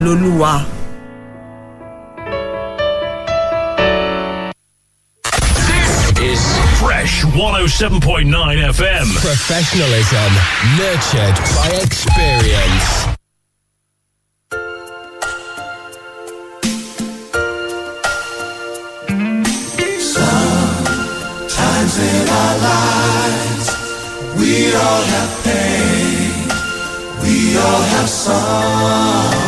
lolúwa. This is Fresh 107.9 FM. Professionalism nurtured by experience. Sometimes in our lives, we all have pain, we all have sorrow.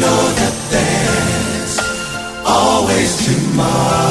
know that there's always tomorrow.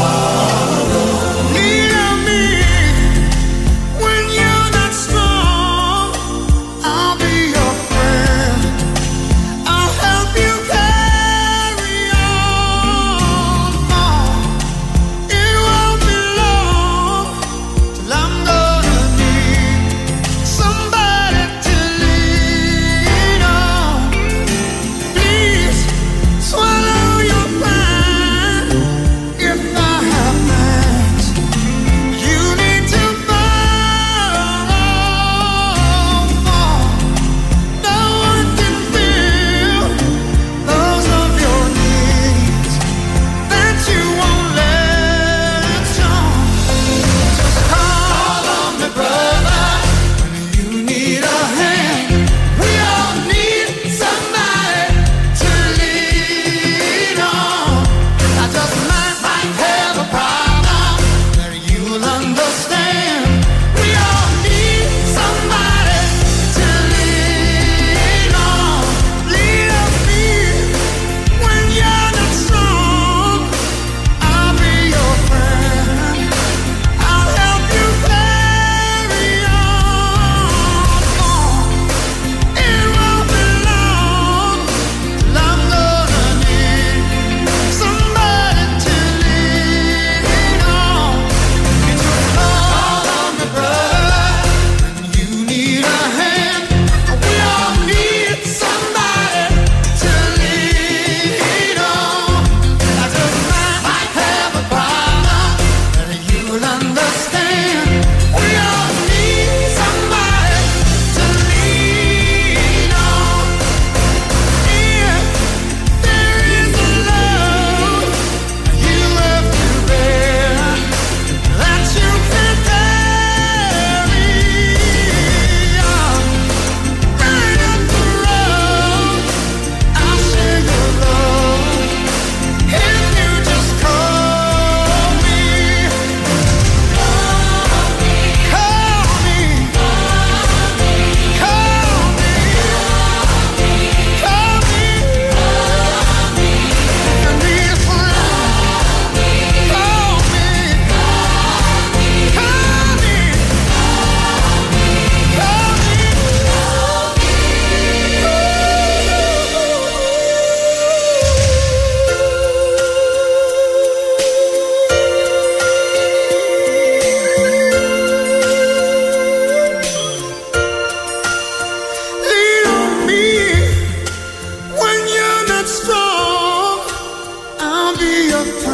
of time.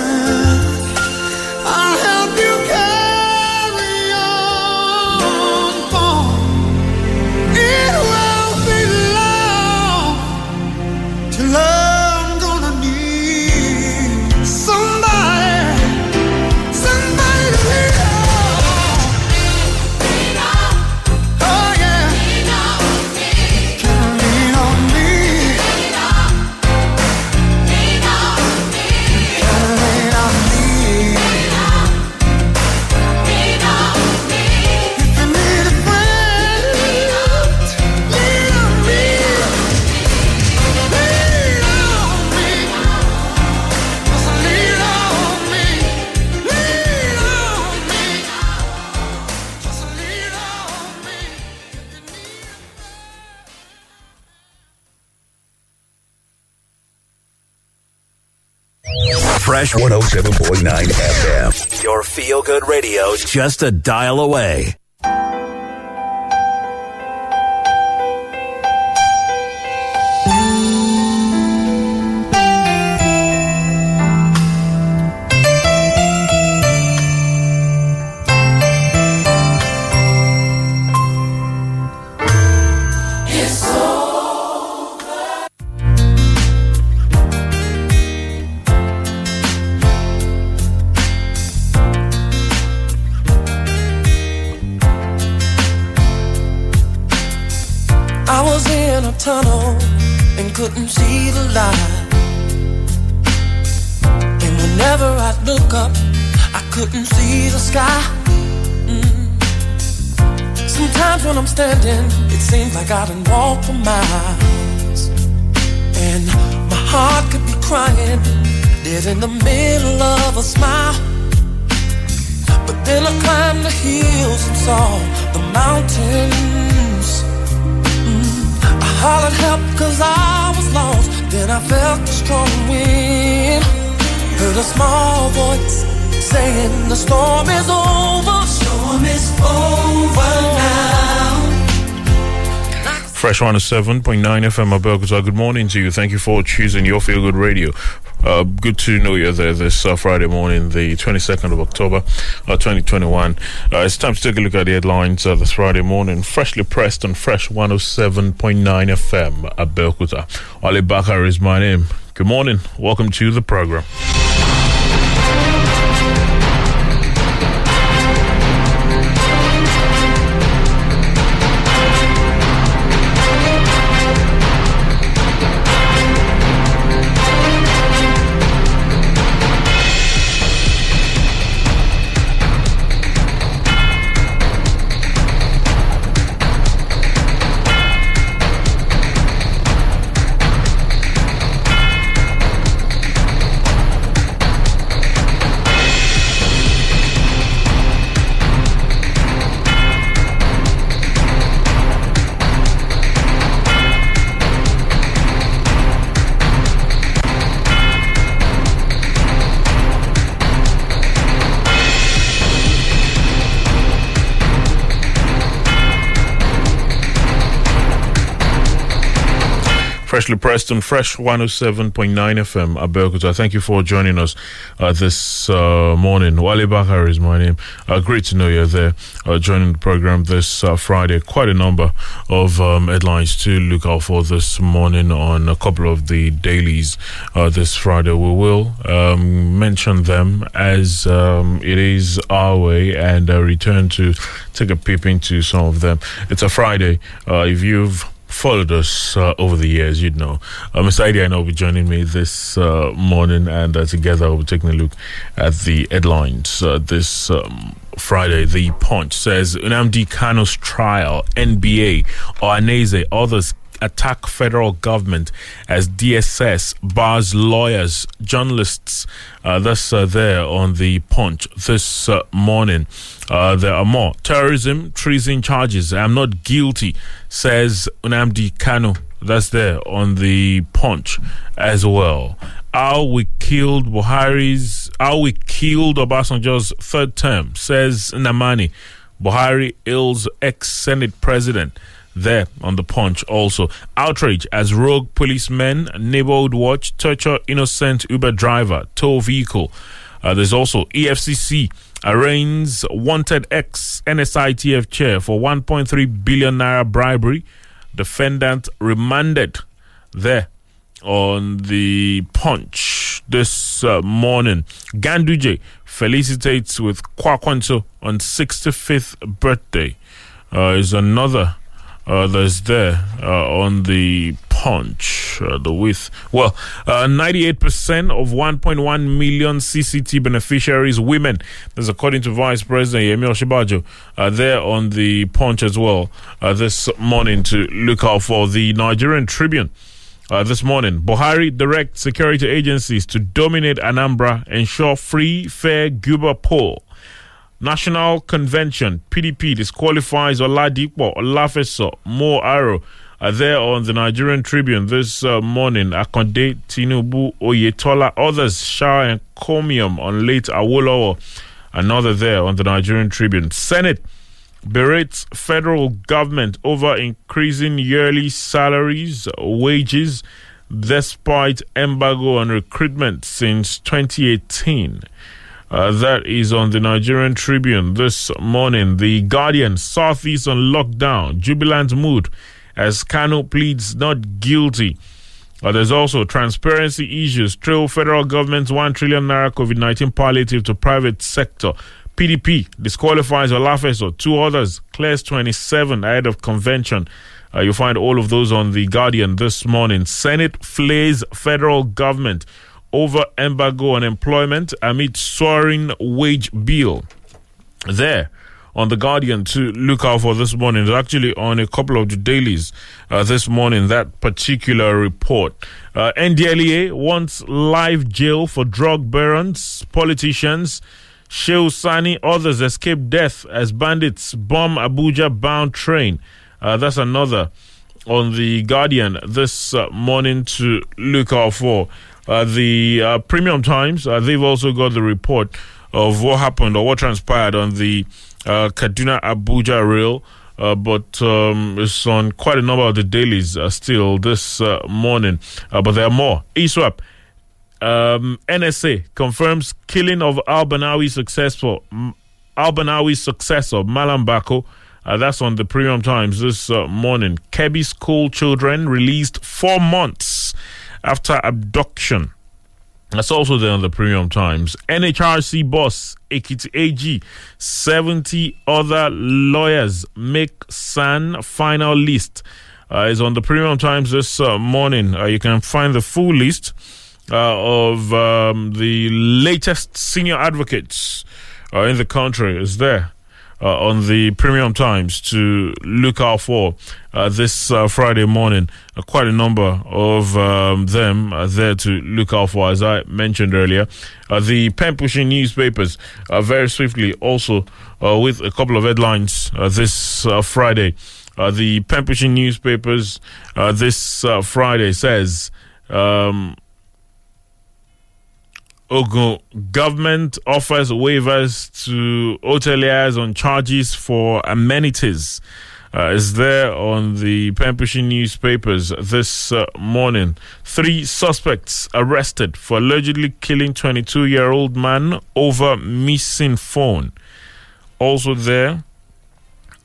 101.9 FM. Your feel good radio, just a dial away. When I'm standing, it seems like I done walked for miles. And my heart could be crying, dead in the middle of a smile. But then I climbed the hills and saw the mountains. Mm. I hollered help cause I was lost. Then I felt a strong wind. Heard a small voice saying the storm is over. Storm is over now. Fresh 107.9 FM Abeokuta. Good morning to you. Thank you for choosing your Feel Good Radio. Uh, good to know you're there this uh, Friday morning, the 22nd of October, uh, 2021. Uh, it's time to take a look at the headlines this Friday morning. Freshly pressed on Fresh 107.9 FM Abeokuta. Ali Bakar is my name. Good morning. Welcome to the program. Freshly pressed on Fresh 107.9 FM Abeokuta. Thank you for joining us uh, this uh, morning. Wale Bakar is my name. Uh, great to know you're there uh, joining the program this uh, Friday. Quite a number of um, headlines to look out for this morning on a couple of the dailies uh, this Friday. We will um, mention them as um, it is our way and return to take a peep into some of them. It's a Friday. if you've followed us uh, over the years, you'd know. Uh, Mr. Idi I know will be joining me this uh, morning, and uh, together we'll be taking a look at the headlines uh, this um, Friday. The Punch says Nnamdi Kanu's trial, NBA, or Ohanaeze, others attack federal government as DSS bars lawyers, journalists. Uh, that's uh, there on the punch this uh, morning. Uh, there are more terrorism, treason charges. I'm not guilty, says Nnamdi Kanu. That's there on the punch as well. How we killed Buhari's, how we killed Obasanjo's third term, says Nnamani. Buhari ills ex Senate president there on the punch also. Outrage as rogue policemen, neighborhood watch, torture innocent Uber driver, tow vehicle. Uh, there's also EFCC arraigns wanted ex NSITF chair for 1.3 billion naira bribery. Defendant remanded there on the punch this uh, morning. Ganduje felicitates with Kwankwaso on 65th birthday. Uh, is another uh, that's there uh, on the punch, uh, the width. Well, 98% of 1.1 million CCT beneficiaries women. That's according to Vice President Yemi Osinbajo. Uh, there on the punch as well uh, this morning to look out for the Nigerian Tribune. Uh, this morning, Buhari directs security agencies to dominate Anambra, ensure free, fair guber poll. National Convention, PDP disqualifies Oladipo, Olafeso, Mo Arrow are there on the Nigerian Tribune this uh, morning. Akande, Tinubu, Oyetola, others shower encomium on late Awolowo. Another there on the Nigerian Tribune. Senate berates federal government over increasing yearly salaries, wages, despite embargo on recruitment since 2018. Uh, that is on the Nigerian Tribune this morning. The Guardian, Southeast on lockdown, jubilant mood as Kanu pleads not guilty. Uh, there's also transparency issues, trail federal government's 1 trillion naira COVID 19 palliative to private sector. PDP disqualifies Olafeso, two others, clears 27 ahead of convention. Uh, you'll find all of those on The Guardian this morning. Senate flays federal government over embargo on employment amid soaring wage bill. There on The Guardian to look out for this morning. It's actually on a couple of the dailies uh, this morning, that particular report. Uh, NDLEA wants live jail for drug barons, politicians. Shehu Sani, others escape death as bandits bomb Abuja bound train. Uh, that's another on The Guardian this uh, morning to look out for. Uh, the uh, Premium Times, uh, they've also got the report of what happened or what transpired on the Kaduna Abuja rail. Uh, but um, it's on quite a number of the dailies uh, still this uh, morning. But there are more. ISWAP, um, NSA confirms killing of Al-Barnawi successful Al-Barnawi's successor Malam Bako. That's on the Premium Times this morning. Kebbi school children released four months after abduction. That's also there on the Premium Times. NHRC boss, Ekiti AG, 70 other lawyers make SAN final list. Uh, is on the Premium Times this uh, morning. Uh, you can find the full list uh, of um, the latest senior advocates uh, in the country. Is there on the Premium Times to look out for uh, this uh, Friday morning. Uh, quite a number of um, them are there to look out for, as I mentioned earlier. Uh, the pen pushing newspapers uh, very swiftly also with a couple of headlines this Friday. the pen pushing newspapers this Friday says. Um, Ogun government offers waivers to hoteliers on charges for amenities. Uh, is there on the Pempushi newspapers this uh, morning. Three suspects arrested for allegedly killing 22 year old man over missing phone. Also there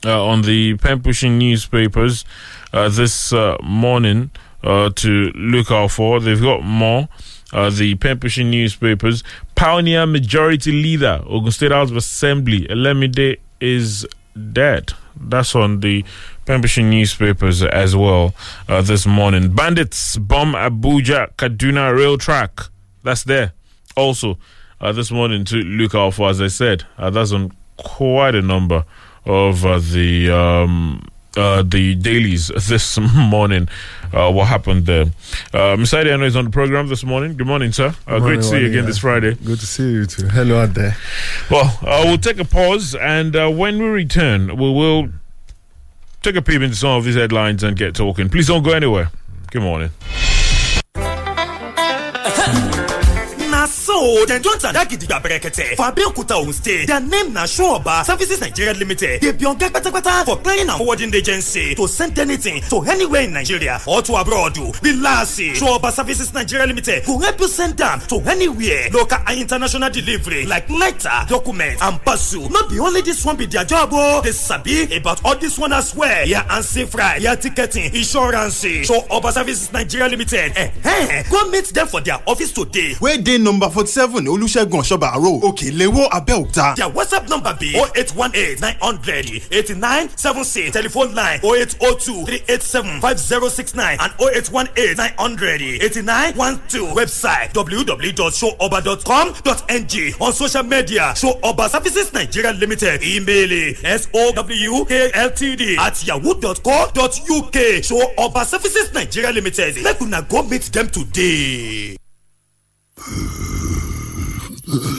uh, on the Pempushi newspapers uh, this uh, morning uh, to look out for. They've got more uh, the pushing newspapers. Pioneer Majority Leader, Ogun State House of Assembly, Elemide is dead. That's on the pushing newspapers as well uh, this morning. Bandits bomb Abuja Kaduna rail track. That's there. Also, uh, this morning to look out for, as I said, uh, that's on quite a number of uh, the um, uh, the dailies this morning. Uh, what happened there? Uh, Mr. Idiano is on the program this morning. Good morning, sir. Uh, morning, great to see you again yeah. this Friday. Good to see you too. Hello out there. Well, uh, we'll take a pause, and uh, when we return, we will take a peep into some of these headlines and get talking. Please don't go anywhere. Good morning. Na so dem don tada gidigba brekete for abeokuta ogun state their name na sureoba services nigeria limited. Dey be oga kpatakpata for clearing and forwarding agency to send anything to anywhere in nigeria or to abroad. Relax sureoba services nigeria limited go help you send am to anywhere. Local and international delivery like letter document and parcel. No be only this one be their job o dey sabi about all this one as well. Air and sea fry air ticketing insurance. Sureoba services nigeria limited eh, eh, go meet them for their office today. Wey dey number forty-seven olùṣègùn ọ̀ṣọ́bà road òkèléwó abẹ́òkúta. Their WhatsApp number be 0818 900 8976. Telephone line 0802 387 5069 and 0818 900 8912. Website www.showoba.com.ng. On social media, Show Oba Services Nigeria Limited. Email sowkltd at yahoo.co.uk. Show Oba Services Nigeria Limited. Make una go meet them today.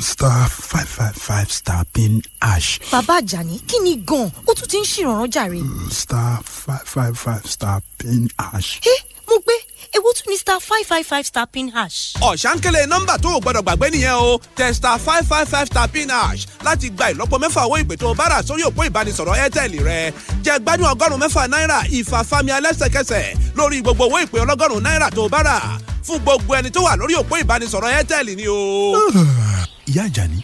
Star five five five star pin hash bàbá àjàní kí ni gan-an ó tún ti ń ṣèrànràn jàre. star five five five star pin hash. ẹ mo gbé ewu tún ní star five five five star pin hash. ọ̀sánkélé nọ́mbà tó o gbọ́dọ̀ gbàgbé nìyẹn o tẹ star five five five star pin hash láti gba ìlọ́po mẹ́fà owó ìpè tó o bá rà sórí òpó ìbánisọ̀rọ̀ airtel rẹ jẹ gbádùn ọgọ́rùn-ún mẹ́fà náírà ìfàfàmì alẹ́sẹ̀kẹsẹ̀ lórí gbogbo owó ìpè ọlọ́gọ́rùn-ún náírà tó o bá rà fún gbogbo ẹni tó wà lórí òpó ìbánisọ̀rọ̀ airtel ni o. ìyá àjàní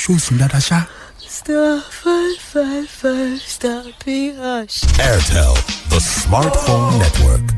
ṣó o sùn dáadáa ṣá. star five five five star pin hash. Airtel, the smartphone network.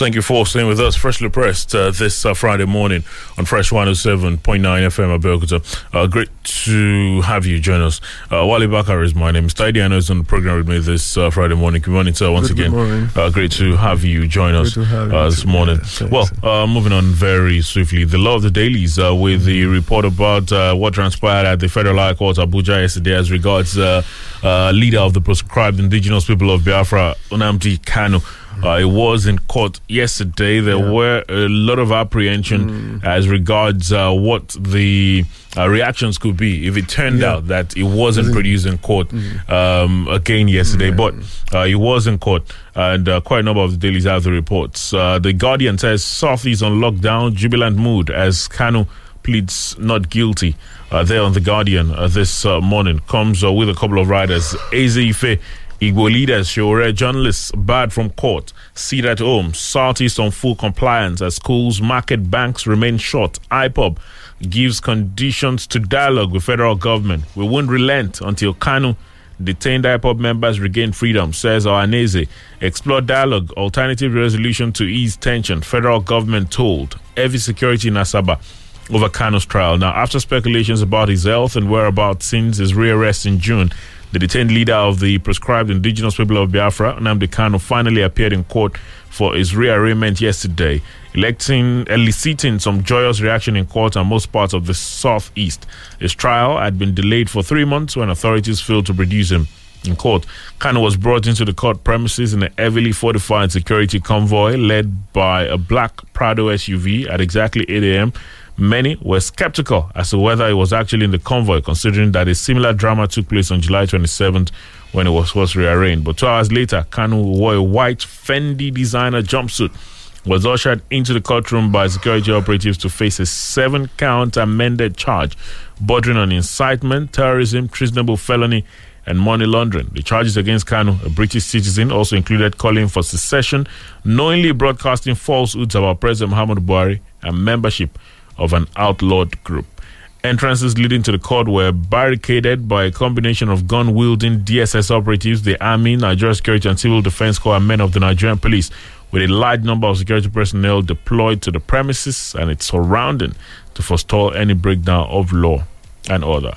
Thank you for staying with us, freshly pressed uh, this uh, Friday morning on Fresh 107.9 FM Abeokuta. Uh, great to have you join us. Uh, Wale Bakar is my name. Stadiano is on the program with me this uh, Friday morning. Good morning, sir. Once Good again, morning. Uh, great to have you join us Good you uh, this morning. Yeah, well, uh, moving on very swiftly. The law of the dailies uh, with the report about uh, what transpired at the Federal High Court Abuja yesterday as regards uh, uh, leader of the proscribed indigenous people of Biafra, Nnamdi Kanu. Uh, it was in court yesterday. There were a lot of apprehension as regards uh, what the uh, reactions could be if it turned out that it wasn't produced in court um, again yesterday. But uh, it was in court, and uh, quite a number of the dailies have the reports. Uh, the Guardian says Southeast on lockdown, jubilant mood as Kanu pleads not guilty. Uh, there on the Guardian uh, this uh, morning comes uh, with a couple of riders. Eze Igbo leaders, Sowore journalists barred from court. Seat at home. Southeast on full compliance as schools, market, banks remain shut. IPOB gives conditions to dialogue with federal government. We won't relent until Kanu detained IPOB members regain freedom, says Ohanaeze. Explore dialogue, alternative resolution to ease tension. Federal government told. Heavy security in Asaba over Kanu's trial. Now, after speculations about his health and whereabouts since his rearrest in June, the detained leader of the proscribed indigenous people of Biafra, Nnamdi Kanu, finally appeared in court for his rearrangement yesterday, electing, eliciting some joyous reaction in court and most parts of the southeast. His trial had been delayed for three months when authorities failed to produce him in court. Kanu was brought into the court premises in a heavily fortified security convoy led by a black Prado SUV at exactly 8 a.m. Many were skeptical as to whether it was actually in the convoy, considering that a similar drama took place on July 27th when it was first rearranged. But two hours later, Kanu wore a white Fendi designer jumpsuit, was ushered into the courtroom by security operatives to face a seven count amended charge bordering on incitement, terrorism, treasonable felony, and money laundering. The charges against Kanu, a British citizen, also included calling for secession, knowingly broadcasting falsehoods about President Muhammad Buhari, and membership of an outlawed group. Entrances leading to the court were barricaded by a combination of gun wielding DSS operatives, the Army, Nigeria Security and Civil Defense Corps, and men of the Nigerian police, with a large number of security personnel deployed to the premises and its surrounding to forestall any breakdown of law and order.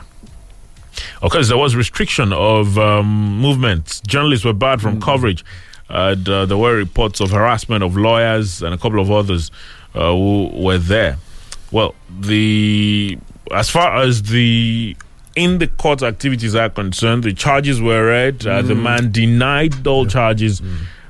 Of course, there was restriction of um, movement. Journalists were barred from coverage. And, uh, there were reports of harassment of lawyers and a couple of others uh, who were there. Well, the as far as the in the court activities are concerned, the charges were read. Uh, The man denied all charges.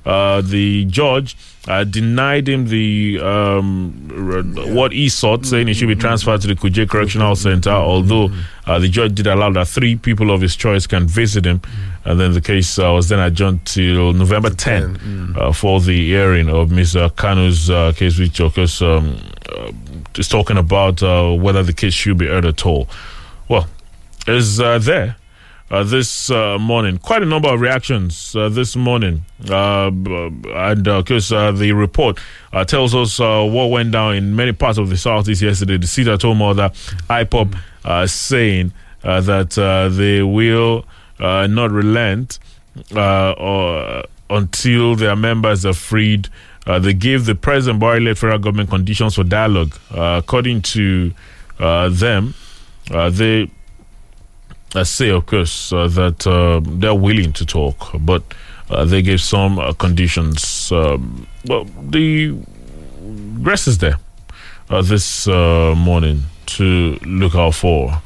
Uh, the judge uh, denied him the um, r- what he sought, saying he should be transferred to the Kuje Correctional Center. Although uh, the judge did allow that three people of his choice can visit him, and then the case uh, was then adjourned till November 10 uh, for the hearing of Mr. Kanu's uh, case, which of course um, is talking about uh, whether the case should be heard at all. Well, is uh, there uh, this uh, morning. Quite a number of reactions uh, this morning. Uh, and because uh, the report uh, tells us uh, what went down in many parts of the southeast yesterday. The seat at home mother, IPOB, uh, saying uh, that uh, they will uh, not relent uh, or, until their members are freed. Uh, they gave the President Buhari led federal government conditions for dialogue. Uh, according to uh, them, uh, they uh, say, of course, uh, that they're willing to talk, but they gave some conditions. Um, well, the rest is there this morning to look out for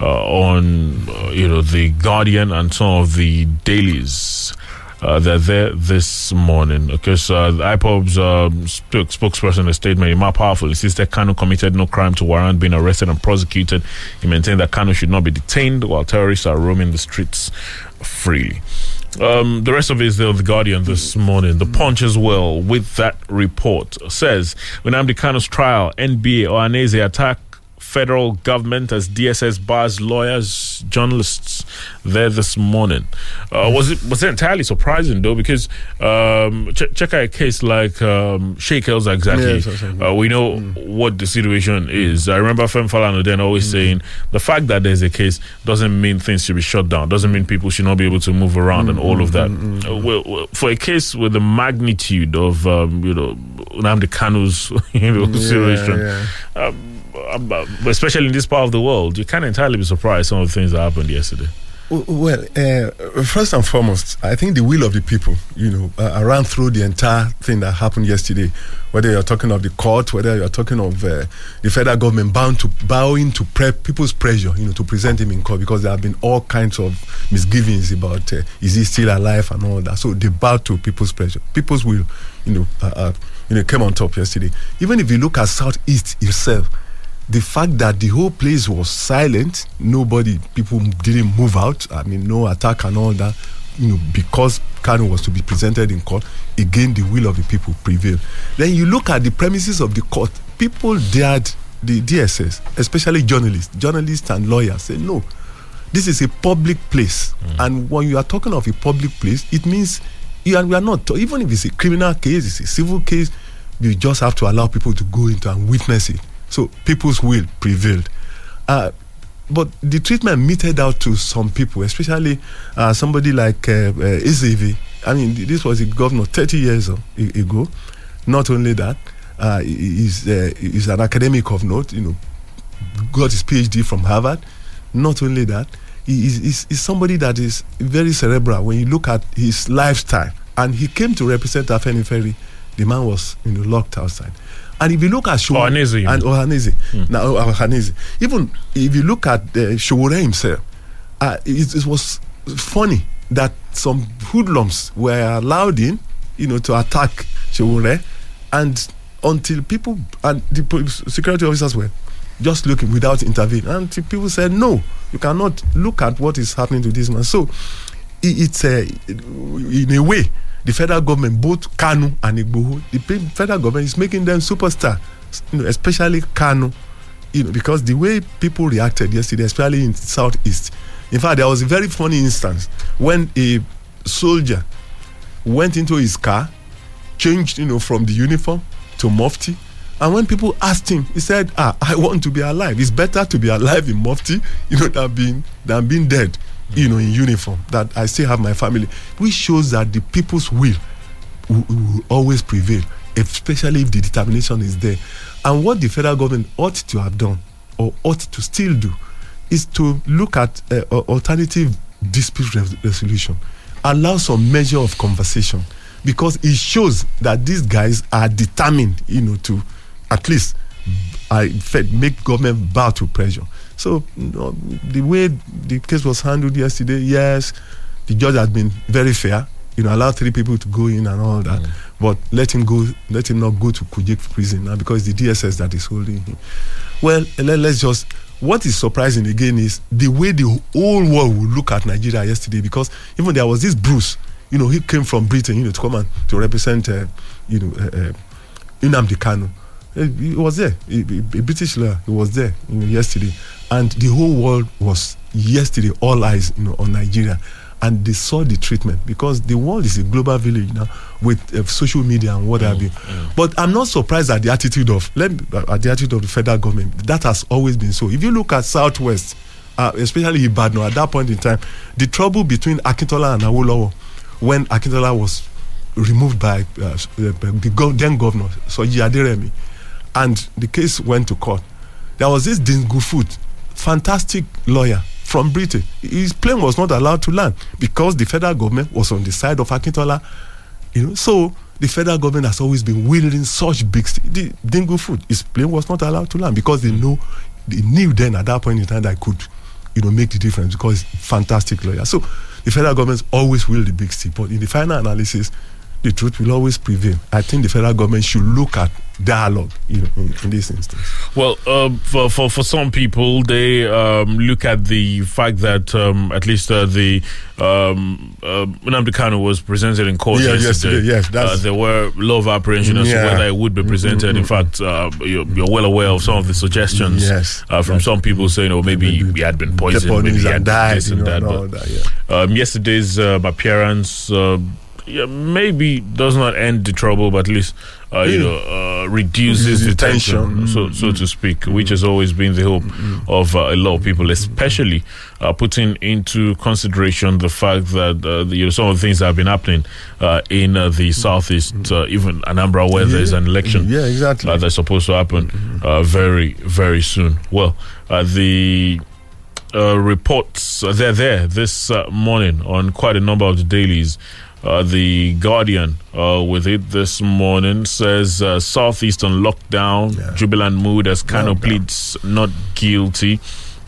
on you know the Guardian and some of the dailies. Uh, they're there this morning because uh, the IPOB's um, spok- spokesperson in a statement, Powerful, insisted Kanu committed no crime to warrant being arrested and prosecuted. He maintained that Kanu should not be detained while terrorists are roaming the streets freely. Um, the rest of it is on the Guardian this morning. The Punch as well with that report says when Nnamdi Kanu's trial, NBA or Anese attack federal government as DSS bars lawyers, journalists there this morning. Uh, was it was it entirely surprising though? Because um, ch- check out a case like um, Sheikh El-Zakzaky. Yes. Uh, we know what the situation is. I remember Femi Falana then always saying the fact that there's a case doesn't mean things should be shut down. Doesn't mean people should not be able to move around and all of that. Uh, well, well, for a case with the magnitude of um, you know Nnamdi Kanu's you know Yeah, situation. yeah. Um, especially in this part of the world, you can't entirely be surprised some of the things that happened yesterday. Well, uh, first and foremost, I think the will of the people, you know, uh, ran through the entire thing that happened yesterday. Whether you're talking of the court, whether you're talking of uh, the federal government bound to bowing to pre- people's pressure, you know, to present him in court because there have been all kinds of misgivings about uh, is he still alive and all that. So they bowed to people's pressure. People's will, you know, uh, uh, you know, came on top yesterday. Even if you look at Southeast itself, the fact that the whole place was silent, nobody, people didn't move out. I mean, no attack and all that. You know, because Kanu was to be presented in court, again the will of the people prevailed. Then you look at the premises of the court. People dared the DSS, especially journalists, journalists and lawyers, say no. This is a public place, mm. and when you are talking of a public place, it means you are, we are not even if it's a criminal case, it's a civil case. You just have to allow people to go into and witness it. So people's will prevailed. Uh, but the treatment meted out to some people, especially uh, somebody like uh, uh. I mean, this was a governor 30 years ago. Not only that, uh, he's, uh, he's an academic of note, you know, got his PhD from Harvard. Not only that, he's, he's somebody that is very cerebral when you look at his lifestyle. And he came to represent Afeni Ferry. The man was you know, locked outside. And if you look at Sowore Ohanaeze, and? Ohanaeze, now Ohanaeze, even if you look at uh, Sowore himself, uh, it, it was funny that some hoodlums were allowed in, you know, to attack Sowore, and until people and the security officers were just looking without intervening, and people said, "No, you cannot look at what is happening to this man." So it's uh, in a way the federal government, both Kanu and Igboho, the federal government is making them superstar, you know, especially Kanu, you know, because the way people reacted yesterday, especially in southeast. In fact, there was a very funny instance when a soldier went into his car, changed, you know, from the uniform to mufti. And when people asked him, he said, "Ah, I want to be alive. It's better to be alive in mufti, you know, than being than being dead, you know, in uniform. That I still have my family." Which shows that the people's will will, will always prevail, especially if the determination is there. And what the federal government ought to have done, or ought to still do, is to look at uh, alternative dispute res- resolution, allow some measure of conversation, because it shows that these guys are determined, you know, to at least I make government bow to pressure. So know, the way the case was handled yesterday, yes, the judge has been very fair. You know, allow three people to go in and all that, but let him go. Let him not go to Kuje prison now because the DSS that is holding him. Well, let, let's just. What is surprising again is the way the whole world will look at Nigeria yesterday because even there was this Bruce. You know, he came from Britain. You know, to come and to represent. Uh, you know, uh, uh. Uh, He was there, a British lawyer. He was there you know, yesterday, and the whole world was yesterday all eyes, you know, on Nigeria, and they saw the treatment because the world is a global village now with uh, social media and what have you. But I'm not surprised at the attitude of let me, uh, at the attitude of the federal government. That has always been so. If you look at Southwest, uh, especially Ibadan, at that point in time, the trouble between Akintola and Awolowo, when Akintola was removed by uh, uh, the go- then governor Soji Aderemi, and the case went to court. There was this Dingle Foot, fantastic lawyer, from Britain. His plane was not allowed to land because the federal government was on the side of Akintola. You know, so the federal government has always been wielding such big the Dingle Foot. His plane was not allowed to land because they know they knew then at that point in time that I could, you know, make the difference because fantastic lawyer. So the federal government always wield the big stick, but in the final analysis, the truth will always prevail. I think the federal government should look at dialogue you know, in, in this instance. Well, uh, for, for for some people, they um, look at the fact that um, at least uh, the um, uh, Nnamdi Kanu was presented in court Yeah, yesterday. yesterday, yes, uh, there were a lot of apprehension as to whether it would be presented. In fact, uh, you're, you're well aware of some of the suggestions Yes, uh, from some people saying, "Oh, maybe he had been poisoned, maybe he had died, this and that." but, that, yeah. um, yesterday's uh, appearance. Uh, yeah, maybe does not end the trouble, but at least uh, you Mm. know uh, reduces the tension, so so to speak, which has always been the hope of uh, a lot of people, especially uh, putting into consideration the fact that uh, the, you know, some of the things that have been happening uh, in uh, the southeast, uh, even Anambra, where there's an election, Yeah, exactly. that's supposed to happen uh, very very soon. Well, uh, the uh, reports uh, they're there this uh, morning on quite a number of the dailies. Uh, the Guardian, uh, with it this morning, says uh, Southeastern lockdown, jubilant mood as Kanu pleads not guilty.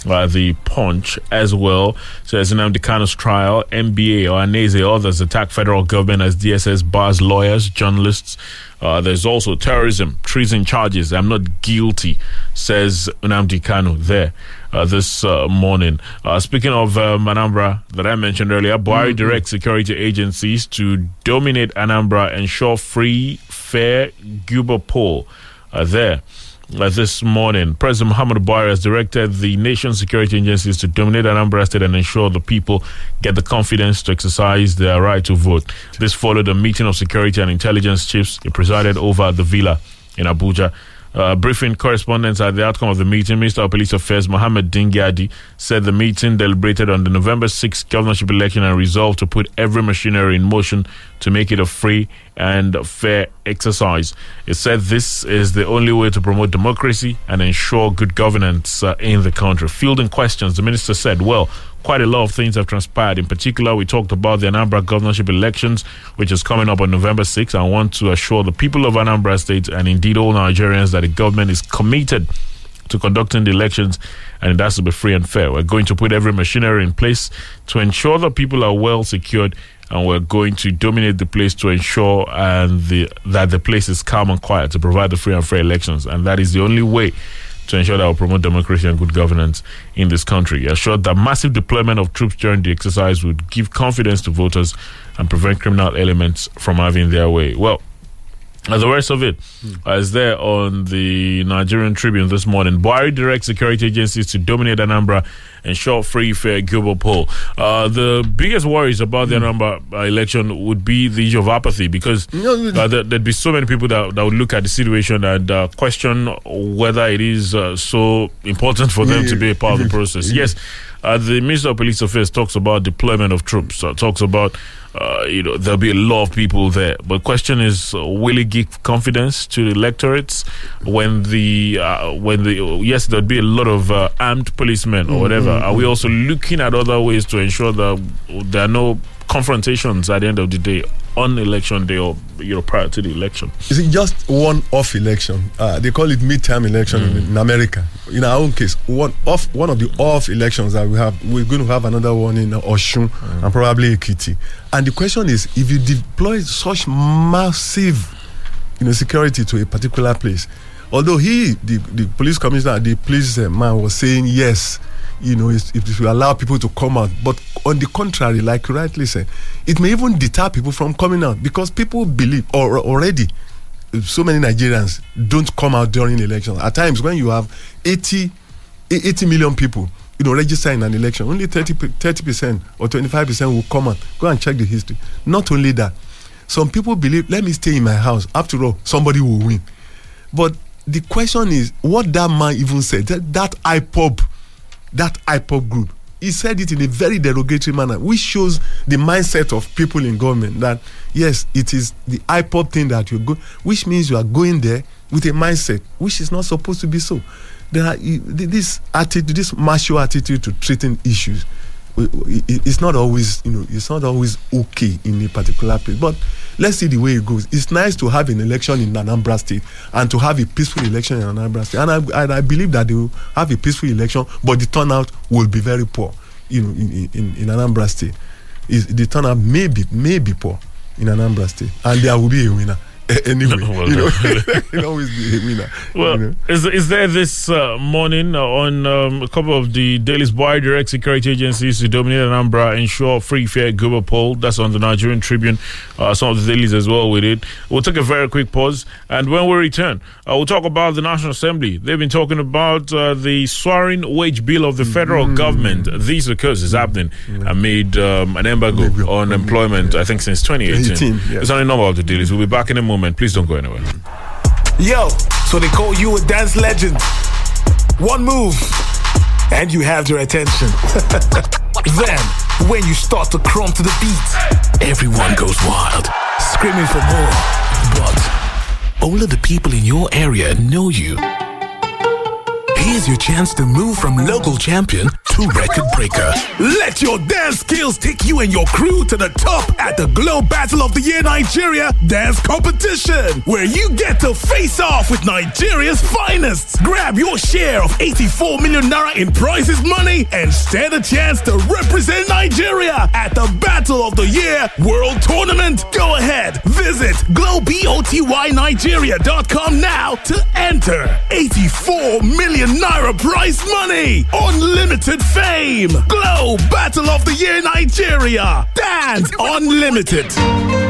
Uh, the Punch as well says Nnamdi Kanu's trial, NBA or Anese, others attack federal government as DSS bars lawyers, journalists. Uh, there's also terrorism, treason charges. I'm not guilty, says Nnamdi Kanu there uh, this uh, morning. Uh, speaking of um, Anambra that I mentioned earlier, Buhari directs security agencies to dominate Anambra, and ensure free, fair guber poll uh, there. Uh, this morning, President Muhammad Buhari has directed the nation's security agencies to dominate Anambra State and ensure the people get the confidence to exercise their right to vote. This followed a meeting of security and intelligence chiefs he presided over at the Villa in Abuja. Uh, briefing correspondents at the outcome of the meeting, Minister of Police Affairs Mohammed Dingyadi said the meeting deliberated on the November 6th governorship election and resolved to put every machinery in motion to make it a free and fair exercise. It said this is the only way to promote democracy and ensure good governance uh, in the country. Fielding questions, the minister said, well, quite a lot of things have transpired. In particular, we talked about the Anambra governorship elections, which is coming up on November 6th. I want to assure the people of Anambra State and indeed all Nigerians that the government is committed to conducting the elections and it has to be free and fair. We're going to put every machinery in place to ensure that people are well secured and we're going to dominate the place to ensure and the that the place is calm and quiet to provide the free and fair elections and that is the only way to ensure that we promote democracy and good governance in this country. He assured that massive deployment of troops during the exercise would give confidence to voters and prevent criminal elements from having their way. Well, uh, the rest of it uh, is there on the Nigerian Tribune this morning. Buhari directs security agencies to dominate Anambra and ensure free, fair, global poll. Uh, the biggest worries about the Anambra election would be the issue of apathy because uh, there, would be so many people that, that would look at the situation and uh, question whether it is uh, so important for them to be a part of the process. Yes, uh, the Minister of Police Affairs talks about deployment of troops, uh, talks about uh, you know there'll be a lot of people there. But question is, uh, will it give confidence to the electorates when the uh, when the yes there'll be a lot of uh, armed policemen or whatever. Are we also looking at other ways to ensure that there are no confrontations at the end of the day on election day or you know prior to the election? Is it just one off election? Uh, they call it midterm election in, in America. In our own case, one off one of the off elections that we have, we're going to have another one in Osun and probably Ekiti. And the question is, if you deploy such massive, you know, security to a particular place, although he, the, the police commissioner, the police uh, man was saying yes, you know, if it will allow people to come out. But on the contrary, like you rightly said, it may even deter people from coming out because people believe or already so many Nigerians don't come out during elections. At times, when you have 80, 80 million people, you know, register in an election, only 30 percent or 25 percent will come out. Go and check the history. Not only that, some people believe, let me stay in my house. After all, somebody will win. But the question is, what that man even said, that, that IPOB, that IPOB group, he said it in a very derogatory manner, which shows the mindset of people in government that yes, it is the IPOB thing that you go, which means you are going there with a mindset which is not supposed to be so. There are this attitude, this macho attitude to treating issues. It's not always, you know, it's not always okay in a particular place. But let's see the way it goes. It's nice to have an election in Anambra State and to have a peaceful election in Anambra State, and I, and I believe that they will have a peaceful election, but the turnout will be very poor, you know, in in, in Anambra State. Is the turnout may be may be poor in Anambra State, and there will be a winner anyway. Well, you know, definitely. there will always be a winner. Well, you know. is, is there this uh, morning uh, on um, a couple of the Daily's buy direct security agencies to dominate Anambra ensure free, fair global poll? That's on the Nigerian Tribune, uh, some of the dailies as well with it. We'll take a very quick pause, and when we return, uh, we'll talk about the National Assembly. They've been talking about uh, the soaring wage bill of the federal Mm. government. These of course, is happening amid um, an embargo on employment, I think, since 2018. 18, yeah. It's only normal of the dailies. We'll be back in a moment. Please don't go anywhere. Yo, so they call you a dance legend. One move, and you have their attention. then, when you start to crumb to the beat, everyone goes wild, screaming for more. But only the people in your area know you. Here's your chance to move from local champion to record breaker. Let your dance skills take you and your crew to the top at the Glo Battle of the Year Nigeria Dance Competition, where you get to face off with Nigeria's finest. Grab your share of 84 million naira in prizes money and stand a chance to represent Nigeria at the Battle of the Year World Tournament. Go ahead, visit globotynigeria.com now to enter 84 million naira prize money, unlimited fame. Glo Battle of the Year Nigeria. Dance Unlimited.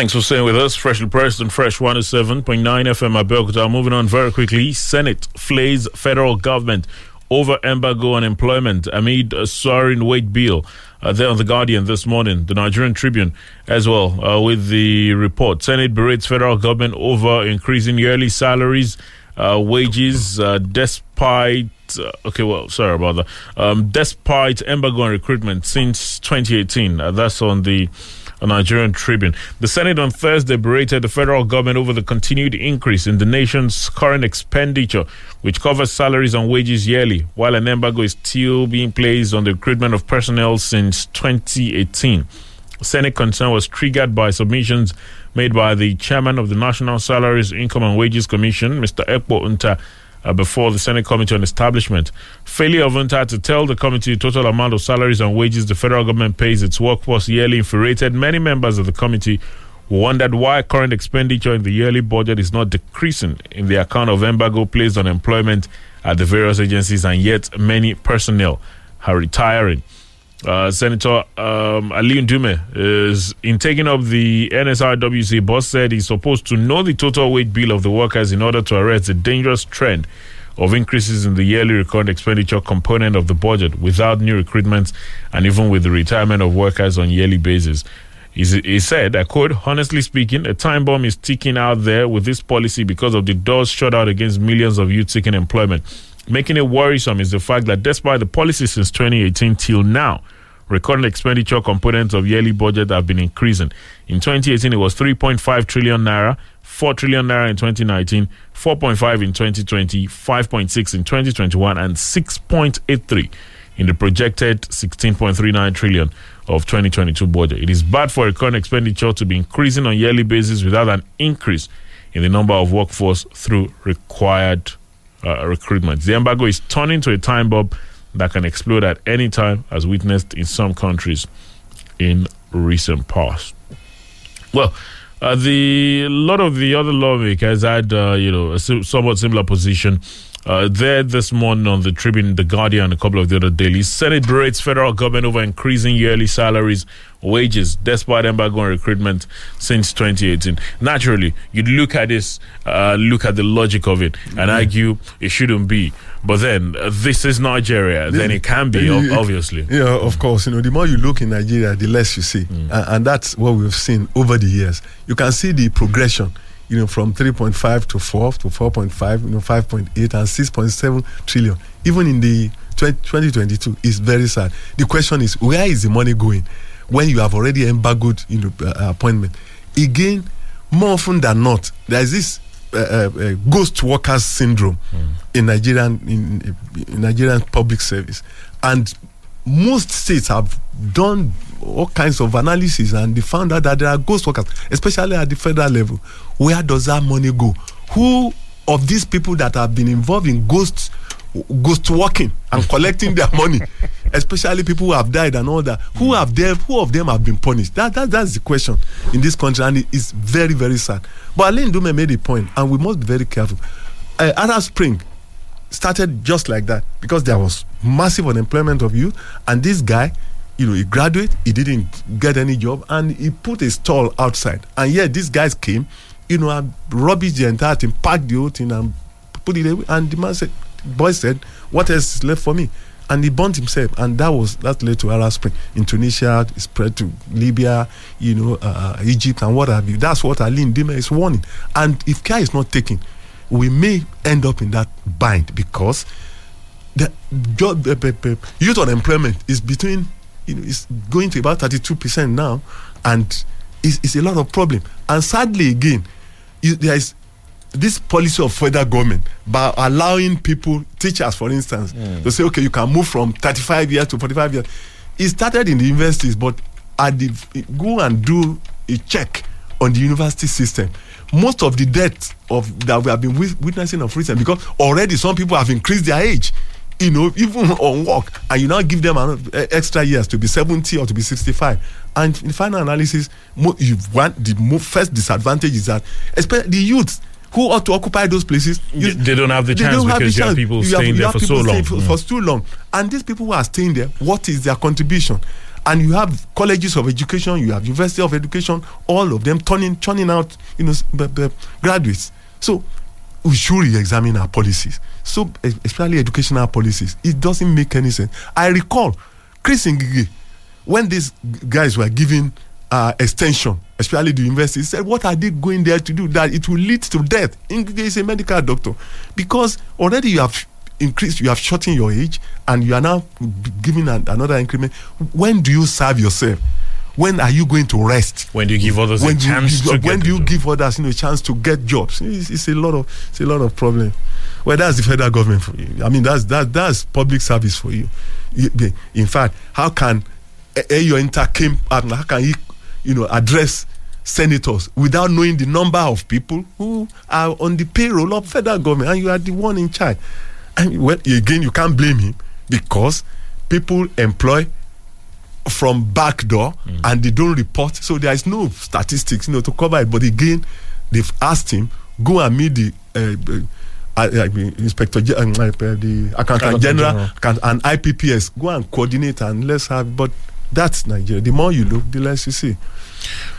Thanks for staying with us. Freshly pressed and fresh 107.9 FM Abeokuta. Moving on very quickly. Senate flays federal government over embargo on employment amid a soaring wage bill. Uh, there on The Guardian this morning, the Nigerian Tribune as well, uh, with the report. Senate berates federal government over increasing yearly salaries, uh, wages, uh, despite. Uh, okay, well, sorry about that. Um, despite embargo on recruitment since 2018. Uh, that's on the a Nigerian Tribune. The Senate on Thursday berated the federal government over the continued increase in the nation's current expenditure, which covers salaries and wages yearly, while an embargo is still being placed on the recruitment of personnel since 2018. Senate concern was triggered by submissions made by the chairman of the National Salaries, Income and Wages Commission, Mr. Ekpo Nta, uh, before the Senate Committee on Establishment. Failure of Nta to tell the committee the total amount of salaries and wages the federal government pays its workforce yearly infuriated many members of the committee wondered why current expenditure in the yearly budget is not decreasing in the account of embargo placed on employment at the various agencies, and yet many personnel are retiring. Uh, Senator um, Ali Ndume is in taking up the NSRWC boss said he's supposed to know the total wage bill of the workers in order to arrest the dangerous trend of increases in the yearly recurrent expenditure component of the budget without new recruitments and even with the retirement of workers on yearly basis. He said, I quote, honestly speaking, a time bomb is ticking out there with this policy because of the doors shut out against millions of youth seeking employment. Making it worrisome is the fact that despite the policy since 2018 till now, recurrent expenditure components of yearly budget have been increasing. In 2018, it was 3.5 trillion naira, 4 trillion naira in 2019, 4.5 in 2020, 5.6 in 2021, and 6.83 in the projected 16.39 trillion of 2022 budget. It is bad for recurrent expenditure to be increasing on yearly basis without an increase in the number of workforce through required uh, recruitment. The embargo is turning to a time bomb that can explode at any time, as witnessed in some countries in recent past. Well, uh, the lot of the other lawmakers had, uh, you know, a somewhat similar position. Uh, there this morning on the Tribune, the Guardian, and a couple of the other dailies, Senate berates federal government over increasing yearly salaries, wages, despite embargo on recruitment since 2018. Naturally, you'd look at this, uh, look at the logic of it, and mm-hmm. argue it shouldn't be. But then, uh, this is Nigeria. then it can be, obviously. Yeah, of course. You know, the more you look in Nigeria, the less you see, mm. and, and that's what we've seen over the years. You can see the progression you know, from 3.5 to 4 to 4.5, you know, 5.8 and 6.7 trillion. Even in the 20, 2022 is very sad. The question is, where is the money going when you have already embargoed, you know, uh, appointment? Again, more often than not, there is this uh, uh, uh ghost workers syndrome mm. in Nigerian in, in Nigerian public service, and most states have done all kinds of analysis and they found out that there are ghost workers, especially at the federal level. Where does that money go? Who of these people that have been involved in ghost ghost working and collecting their money, especially people who have died and all that, who have them, who of them have been punished? That, that that's the question in this country, and it's very very sad. But Ali Ndume made a point, and we must be very careful. Uh, Arab Spring started just like that because there was massive unemployment of youth, and this guy you know, he graduate, he didn't get any job, and he put a stall outside. And yet these guys came, you know, and rubbish the entire thing, packed the whole thing, and put it away. And the man said, boy said, what else is left for me? And he burnt himself, and that was that led to Arab Spring in Tunisia. Spread to Libya, you know, uh, uh, Egypt, and what have you. That's what Ali Ndume is warning. And if care is not taken, we may end up in that bind because the job, youth unemployment is between you know, it's going to about 32% now, and it's, it's a lot of problem. And sadly, again, there is this policy of federal government by allowing people, teachers, for instance, mm. to say, okay, you can move from 35 years to 45 years. It started in the universities, but at the go and do a check on the university system. Most of the debt of that we have been witnessing of recent because already some people have increased their age you know, even on work, and you now give them an extra years to be 70 or to be 65. And in final analysis, you want the first disadvantage is that, especially the youth who ought to occupy those places, you, they don't have the chance because you have people you staying have, there for so long. For, mm. for too long. And these people who are staying there, what is their contribution? And you have colleges of education, you have university of education, all of them turning, churning out, you know, graduates. So we should re-examine our policies. So, especially educational policies, it doesn't make any sense. I recall Chris Ngige, when these guys were giving uh, extension, especially the university, said, "What are they going there to do? That it will lead to death." Is a medical doctor because already you have increased, you have shortened your age, and you are now giving an, another increment. When do you serve yourself? when are you going to rest? When do you give others when a chance you, to When do you job? give others you know, a chance to get jobs? It's, it's, a lot of it's a lot of problem. Well, that's the federal government for you. I mean, that's that that's public service for you. In fact, how can your Inter came how can he, you know, address senators without knowing the number of people who are on the payroll of federal government, and you are the one in charge? And well, again, you can't blame him because people employ from back door mm. and they don't report. So there is no statistics, you know, to cover it. But again, they've asked him go and meet the uh, uh, uh, inspector, um, uh, the accountant general, general, and IPPIS. Go and coordinate and let's have. But that's Nigeria. The more you look, the less you see.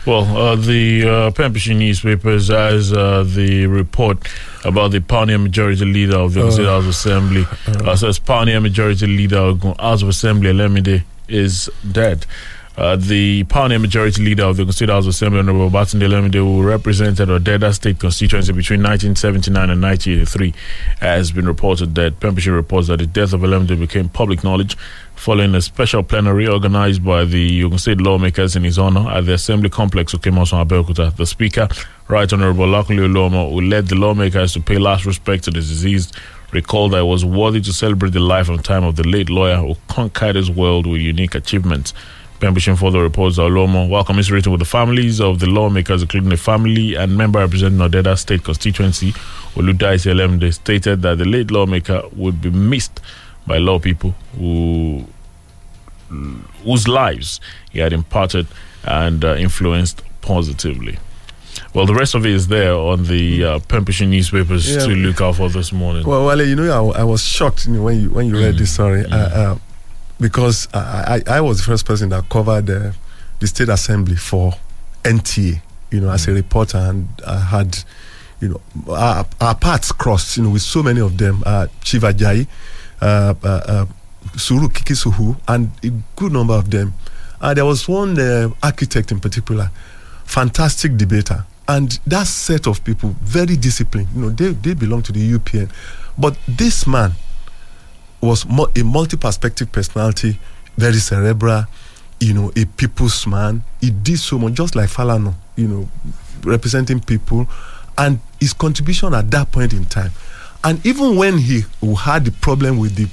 Well, uh, the uh, Pembrokeshire newspapers has uh, the report about the pioneer majority leader of the uh, House Assembly. Uh, says pioneer majority leader of House of Assembly, Olamide, is dead. Uh, the pioneer majority leader of the State House of Assembly, Honorable Batunde Lemide, who represented Odeda State constituency between 1979 and 1983, has been reported that Pembrokeshire reports that the death of Lemide became public knowledge following a special plenary organized by the State lawmakers in his honor at the Assembly Complex, Okemosan, Abeokuta. The Speaker, Right Honorable Olakunle Oluomo, who led the lawmakers to pay last respect to the deceased, recalled that it was worthy to celebrate the life and time of the late lawyer who conquered his world with unique achievements. Pembrokeshire the reports Oluomo, while commiserating with the families of the lawmakers, including the family and member representing Odeda State constituency, Oludaisi Elemide, stated that the late lawmaker would be missed by law people who whose lives he had imparted and uh, influenced positively. Well, the rest of it is there on the uh, Pembrokeshire newspapers Yeah. to look out for this morning. Well, Wale, you know, I, I was shocked you know, when you when you read this story uh, uh, because I, I I was the first person that covered uh, the state assembly for NTA, you know, as a reporter, and I had, you know, our, our paths crossed, you know, with so many of them, uh, Chief Ajayi, uh, uh, uh, Suru Kikisuhu, and a good number of them. Uh, there was one uh, architect in particular, fantastic debater, and that set of people very disciplined. You know, they they belong to the UPN, but this man was a multi-perspective personality, very cerebral. You know, a people's man. He did so much, just like Falano. You know, representing people, and his contribution at that point in time, and even when he had the problem with the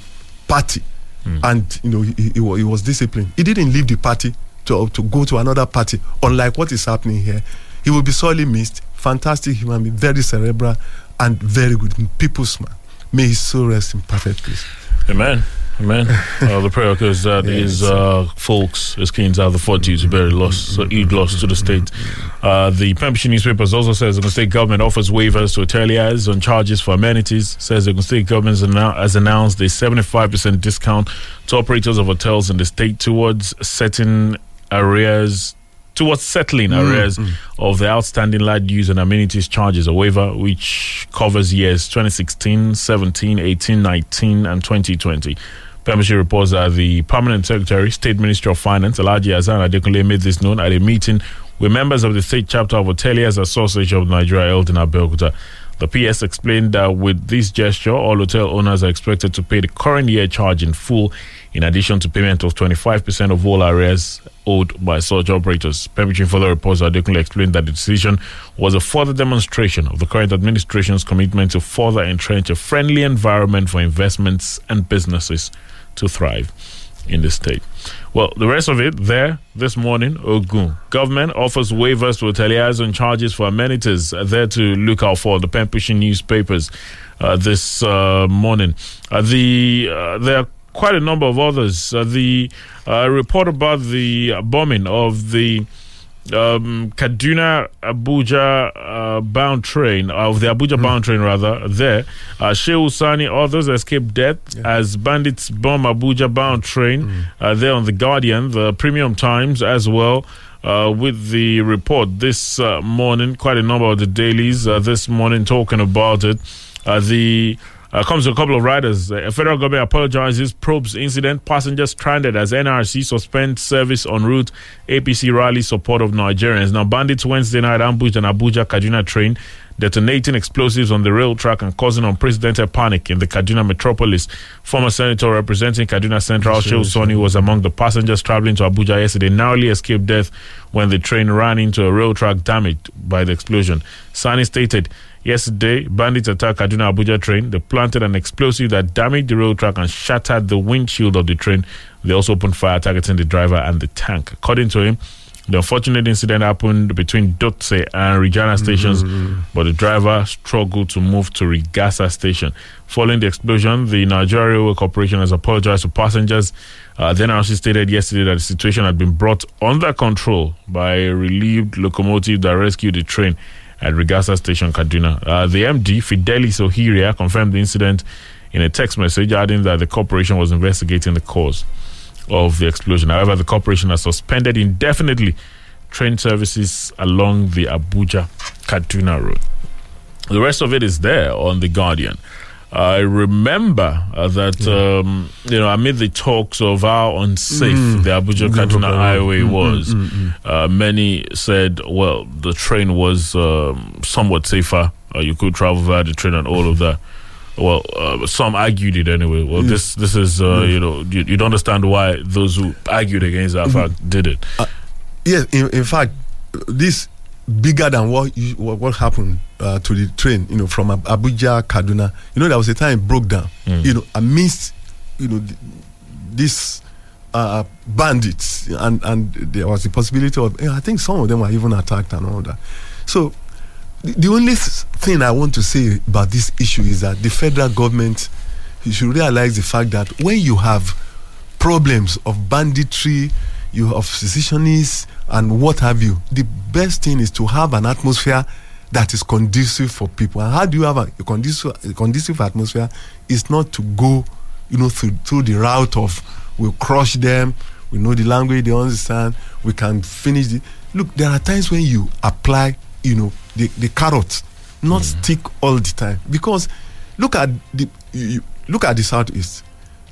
party, hmm. and you know he, he, he was disciplined. He didn't leave the party to to go to another party. Unlike what is happening here, he will be sorely missed. Fantastic human being, very cerebral, and very good people's man. May his soul rest in perfect peace. Amen. Amen. uh, the prayer is that his uh, folks, his kings, have the fortitude to bear loss, so eat loss to the state. Uh, the Pembrokeshire newspapers also says the state government offers waivers to hoteliers on charges for amenities. Says the state government has annou- has announced a 75% discount to operators of hotels in the state towards setting arrears towards settling Mm, arrears of the outstanding land use and amenities charges, a waiver which covers years 2016, 17, 18, 19, and 2020. Pembrokeshire reports that the Permanent Secretary, State Ministry of Finance, Alhaji Hassan Adekunle, made this known at a meeting with members of the state chapter of Hoteliers Association of Nigeria held in Abeokuta. The PS explained that with this gesture, all hotel owners are expected to pay the current year charge in full, in addition to payment of 25% of all arrears owed by such operators. Pembrokeshire further reports Adekunle explained that the decision was a further demonstration of the current administration's commitment to further entrench a friendly environment for investments and businesses to thrive in the state. Well, the rest of it there this morning, Ogun. Government offers waivers to hoteliers on charges for amenities. Uh, There to look out for the Pembrokeshire newspapers uh, this uh, morning. Uh, the uh, there quite a number of others. Uh, the uh, report about the bombing of the um, Kaduna Abuja uh, bound train, of the Abuja bound train rather, there. Uh, Shehu Sani, others escaped death as bandits bomb Abuja bound train uh, there on The Guardian, the Premium Times as well. Uh, with the report this uh, morning, quite a number of the dailies uh, this morning talking about it. Uh, the uh, comes to a couple of riders. Uh, federal government apologizes, probes incident. Passengers stranded as NRC suspends service en route. APC rally support of Nigerians. Now, bandits Wednesday night ambushed an Abuja Kaduna train, detonating explosives on the rail track and causing unprecedented panic in the Kaduna metropolis. Former senator representing Kaduna Central, Shehu Sani, was among the passengers traveling to Abuja yesterday. Narrowly escaped death when the train ran into a rail track damaged by the explosion. Sani stated. Yesterday, bandits attacked Kaduna Abuja train. They planted an explosive that damaged the rail track and shattered the windshield of the train. They also opened fire targeting the driver and the tank. According to him, the unfortunate incident happened between Dutse and Rijana stations, but the driver struggled to move to Rigasa station. Following the explosion, the Nigeria Railway Corporation has apologized to passengers. Uh, then also stated yesterday that the situation had been brought under control by a relieved locomotive that rescued the train at Rigasa Station, Kaduna. Uh, the MD, Fidelis Okhiria, confirmed the incident in a text message, adding that the corporation was investigating the cause of the explosion. However, the corporation has suspended indefinitely train services along the Abuja Kaduna road. The rest of it is there on The Guardian. I remember uh, that um, you know amid the talks of how unsafe Mm. the Abuja Mm, Kaduna mm, highway mm, was, mm, mm, uh, many said, well, the train was um, somewhat safer. Uh, you could travel via the train and all of that. Well, uh, some argued it anyway. Well, Yes. this this is uh, Yes. you know you, you don't understand why those who argued against that fact did it. Yes, in, in fact, this bigger than what you, what, what happened uh, to the train. You know, from Abuja, Kaduna. You know, there was a time it broke down. Mm. You know, amidst you know th- this uh, bandits, and and there was the possibility of. I think some of them were even attacked and all that. So. The the only thing I want to say about this issue is that the federal government you should realize the fact that when you have problems of banditry, you have secessionists and what have you, the best thing is to have an atmosphere that is conducive for people. And how do you have a, a conducive, a conducive atmosphere? Is not to go, you know, through, through the route of we'll crush them, we know the language they understand, we can finish the. Look, there are times when you apply, you know, the, the carrot, not mm. stick all the time. Because look at the you, look at the southeast,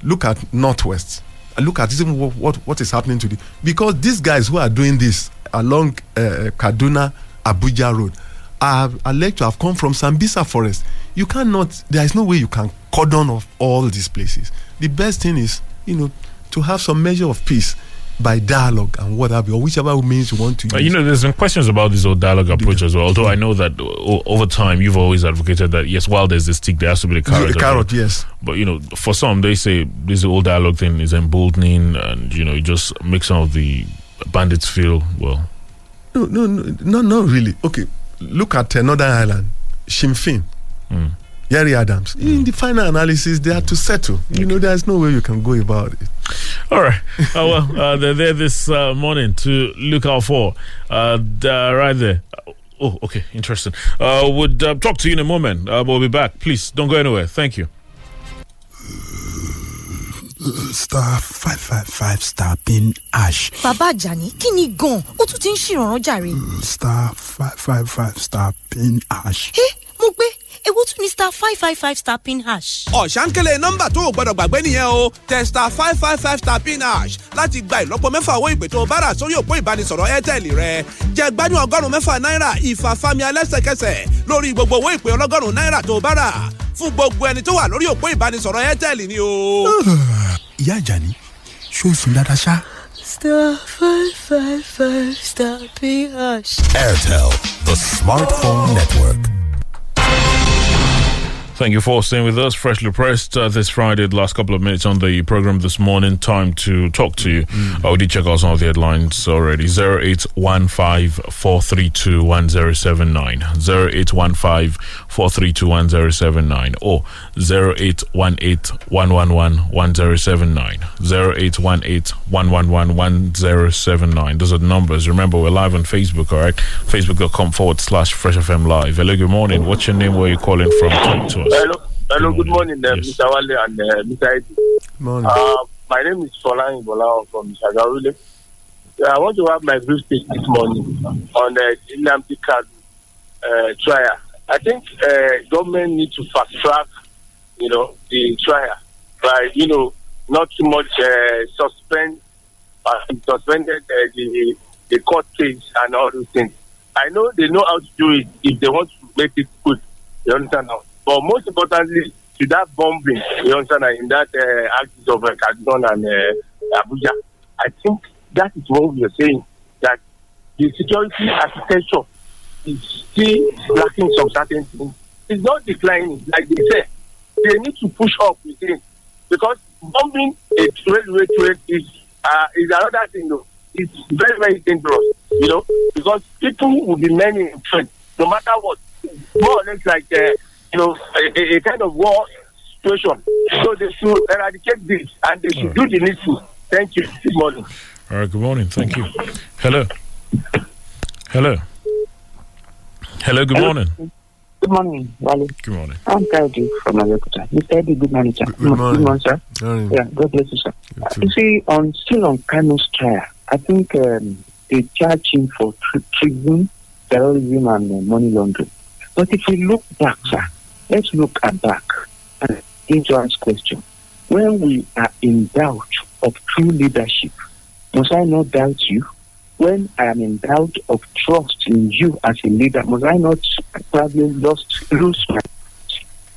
look at northwest, look at even what, what, what is happening to the because these guys who are doing this along uh, Kaduna Abuja road are alleged to have come from Sambisa forest. You cannot. There is no way you can cordon off all these places. The best thing is, you know, to have some measure of peace by dialogue and what have you, or whichever means you want to use. Uh, you know, there's been questions about this whole dialogue approach as well. Although I know that o- over time you've always advocated that yes, while there's the stick, there has to be the carrot. the carrot, yes. But you know, for some, they say this whole dialogue thing is emboldening, and you know, it just makes some of the bandits feel well. No, no, no, no, not really. Okay, look at another island, Ireland, Sinn Fein, Mm. Gerry Adams. In the final analysis, they are to settle. You know, there's no way you can go about it. All right. Uh, well, uh, they're there this uh, morning to look out for. Uh, uh, right there. Oh, okay. Interesting. Uh, would uh, talk to you in a moment. Uh, we'll be back. Please don't go anywhere. Thank you. star five five five star pin hash bàbá àjàní kí ni gan-an ó tún ti ń ṣèrànràn jàre. star five five five star pin hash. ẹ mo gbé ewu tún ní star five five five star pin hash. ọ̀sánkélé nọ́mbà tó o gbọ́dọ̀ gbàgbé nìyẹn o testa five five five star pin hash láti gba ìlọ́po mẹ́fà owó ìpè tó o bá rà sórí òpó ìbánisọ̀rọ̀ airtel rẹ jẹ́ gbádùn ọgọ́rùn-ún mẹ́fà náírà ìfàfàmì alẹ́sẹ̀kẹsẹ̀ lórí gbogbo owó ìpè ọlọ́gọ́rùn-ún náírà tó o bá rà fún gbogbo ẹni tó wà lórí òpó ìbánisọ̀rọ̀ airtel ni o. ìyá àjàní ṣó sùn dáadáa ṣá. star five five five star pin hash. Airtel, the smartphone network. Thank you for staying with us. Freshly pressed uh, this Friday, the last couple of minutes on the program this morning. Time to talk to you. Uh, we did check out some of the headlines already. 0815 432 1079. 0815 432 1079. Or 0818 111 1079. 0818 111 1079. Those are the numbers. Remember, we're live on Facebook, all right? Facebook.com forward slash Fresh FM Live. Hello, good morning. What's your name? Where are you calling from? Talk to us. Hello, hello. Good morning, uh, Mr. Wale and uh, Mr. Eddie. Morning. Uh, my name is Folan Ibola from Shagarile. I want to have my brief speech this morning on the Nnamdi Kanu uh, trial. I think uh, government need to fast track, you know, the trial by, you know, not too much uh, suspend, uh, suspended uh, the the court case and all those things. I know they know how to do it if they want to make it good. You understand now? But most importantly, to that bombing, you understand, in that uh, of uh, Kaduna and uh, Abuja, I think that is what we are saying that the security architecture is still lacking some certain things. It's not declining, like they say. They need to push up with it because bombing a railway train is uh, is another thing. Though. It's very very dangerous, you know, because people will be many in train, no matter what. More or less like uh, you know a, a, a kind of war situation. So they should eradicate this and they should do the needful. Thank you. Good morning. All right, good morning. Thank you. Hello. Hello. Hello, good Hello. morning. Good morning, Wale. Good morning. I'm Kaidi from Abeokuta. Mr. Eddie, good morning, sir. Good morning. Good morning, sir. Morning. Yeah, God bless you, sir. Uh, you see, on still on Kanu's trial, I think um, they charge him for treason, terrorism, and uh, money laundering. But if we look back, sir, let's look at back and begin to ask questions. When we are in doubt of true leadership, must I not doubt you? When I am in doubt of trust in you as a leader, must I not probably lost lose my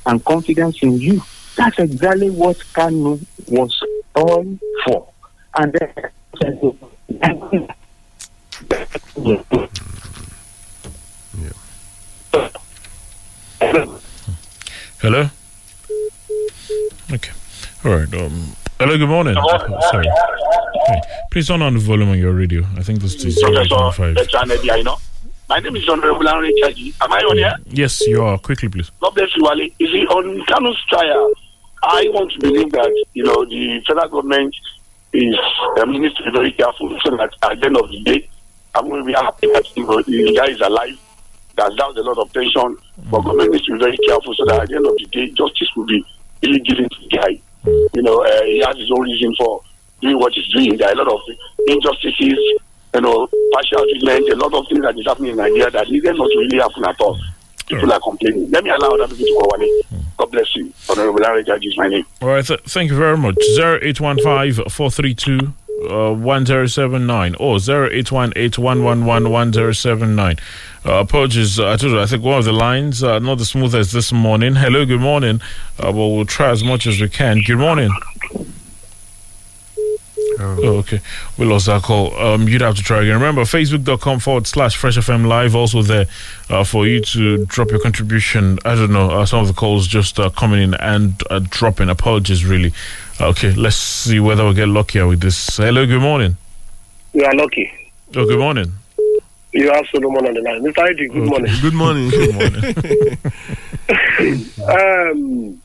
and confidence in you? That's exactly what Kanu was all for. And then Hello. Okay. All right. Um. Hello. Good morning. Oh, sorry. Okay. Please turn on the volume on your radio. I think this is zero eight one five. My name is Honorable Henry Chaji. Am I on here? Yes, you are. Quickly, please. God bless you, Wale. You see, on Kanu's trial, I want to believe that, you know, the federal government is, I mean, needs to be very careful so that at the end of the day, I'm going to be happy that, you know, the guy is alive. That's down a lot of tension. But government needs to be very careful so that at the end of the day, justice will be really given to the guy. You know, uh, he has his own reason for doing what he's doing. There are a lot of injustices you know, partial treatment, a lot of things that is happening in Nigeria that needed not really happen at all. People are complaining. Let me allow people to call one. God bless you. Honorable Larry Judge is my name. All right. Th- thank you very much. 0815 432 uh, 1079 or 0818 uh, apologies, I told you, I think one of the lines uh, not the smoothest this morning. Hello, good morning. Uh, but we'll try as much as we can. Good morning. Oh, okay. We lost that call. Um, you'd have to try again. Remember, facebook.com forward slash Fresh FM Live, also there uh, for you to drop your contribution. I don't know, uh, some of the calls just uh, coming in and uh, dropping. Apologies, really. okay, let's see whether we get luckier with this. Hello, good morning. You are lucky. Oh, good morning. You have Solomon on the line. Mr. Edi, good Okay. morning. Good morning. Good morning. um,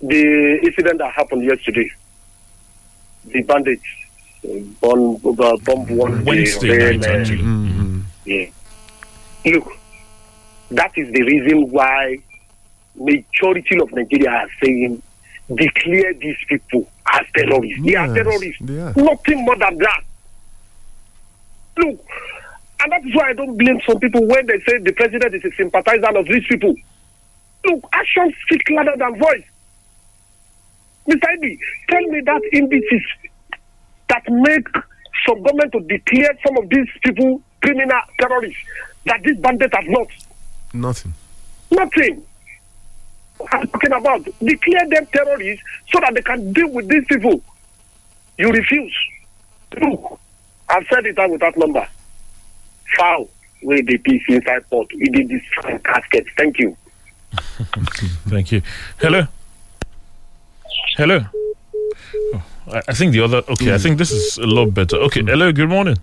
the incident that happened yesterday, the bandits uh, bomb, uh, bomb one Wednesday day, night, actually. Yeah. Look, that is the reason why majority of Nigeria are saying declare these people as terrorists. They are terrorists. they are. Nothing more than that. Look, and that is why I don't blame some people when they say the president is a sympathizer of these people. Look, actions speak louder than voice. Mr. Ibi, tell me that indices that make some government to declare some of these people criminal terrorists that these bandits have not. Nothing. Nothing. I'm talking about. Declare them terrorists so that they can deal with these people. You refuse. Look, I've said it out with that number. Foul with the peace inside port. We did this casket. Thank you. Thank you. Hello. Hello. Oh, I, I think the other. Okay, I think this is a lot better. Okay. Hello. Good morning.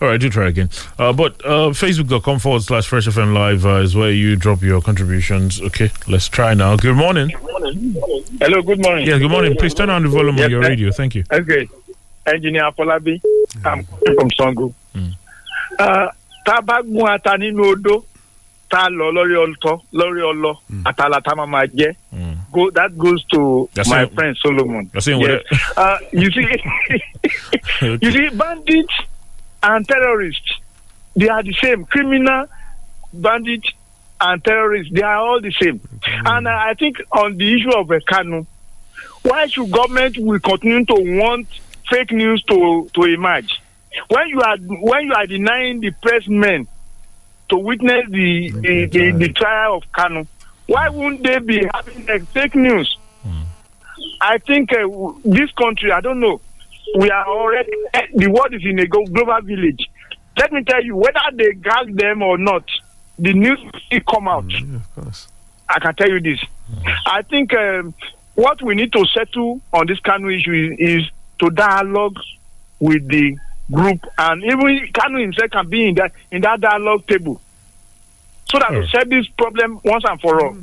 All right, do try again. Uh, but uh, Facebook.com forward slash Fresh FM Live uh, is where you drop your contributions. Okay, let's try now. Good morning. Hello, good morning. Yeah, good morning. Please turn on the volume Yes, on your sir. radio. Thank you. Okay. Engineer Folabi, I'm calling from Sango. Uh, tá a bá gún ata nínú odó tá a lọ lórí ọlọ lórí ọlọ àtàlà tá a máa máa jẹ. Go that goes to You're my saying- friend Solomon. yes. uh, you see you see bandits and terrorists they are the same. Criminal bandits and terrorists they are all the same. And uh, I think on the issue of uh, Kanu why should government will continue to want fake news to to emerge? When you are when you are denying the press men to witness the the, the, the trial of Kanu. Why wouldn't they be having uh, fake news? I think uh, this country I don't know. We are already eh, the world is in a global village. Let me tell you whether they gag them or not the news will come out. Of course. I can tell you this. I think um, what we need to settle on this Kanu issue is, is to dialogue with the group, and even Kanu himself can be in that in that dialogue table, so that we solve this problem once and for all.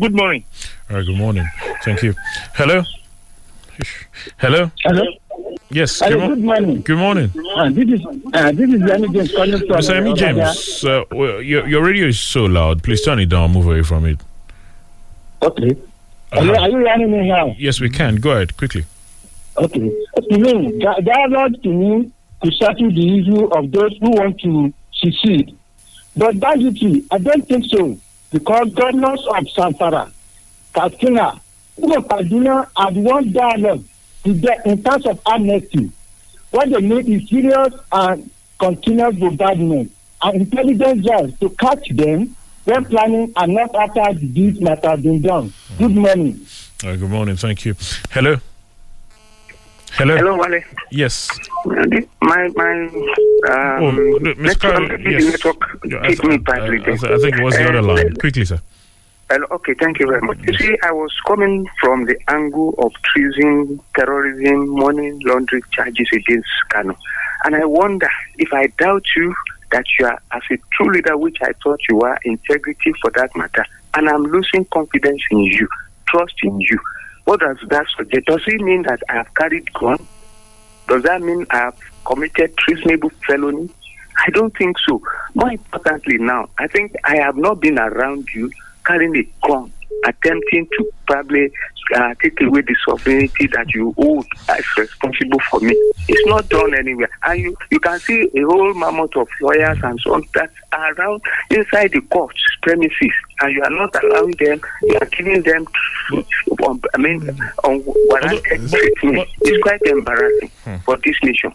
Good morning. All right, good morning. Thank you. Hello. Hello. Hello. Yes. Hello, mo- good morning. Good morning. Uh, this is uh, this is Yemi James calling from. Mr. Emi uh, James, uh, well, your, your radio is so loud. Please turn it down. Move away from it. Okay. Are you, are you running me now? Yes, we can. Go ahead quickly. Okay. To me, dialogue to me to settle the issue of those who want to secede. But banditry, I don't think so. Because governors of Zamfara, Katsina, even Kaduna are one dialogue to get in terms of amnesty. What they need is serious and continuous bombardment and intelligence drives to catch them when planning and not after the deeds might have been done. Good morning. Uh, good morning. Thank you. Hello. Hello. Hello, Wale. Yes. My my um, Oh, Ms. network, yes. network Yeah, I hit th- me badly. I, th- I think it was the Uh, other line. Quickly, sir. Hello, okay, thank you very much. You see, I was coming from the angle of treason, terrorism, money laundering charges against Kanu. And I wonder if I doubt you that you are, as a true leader, which I thought you are, integrity for that matter, and I'm losing confidence in you, trust in you. What does that suggest? Does it mean that I have carried gun? Does that mean I have committed treasonable felony? I don't think so. More importantly, now, I think I have not been around you carrying a gun, attempting to probably uh, take away the sovereignty that you hold as responsible for me. It's not done anywhere. And you, you can see a whole mammoth of lawyers and so on that are around inside the court premises, and you are not allowing them, you are giving them, um, I mean, unwarranted treatment. It's quite embarrassing for this nation.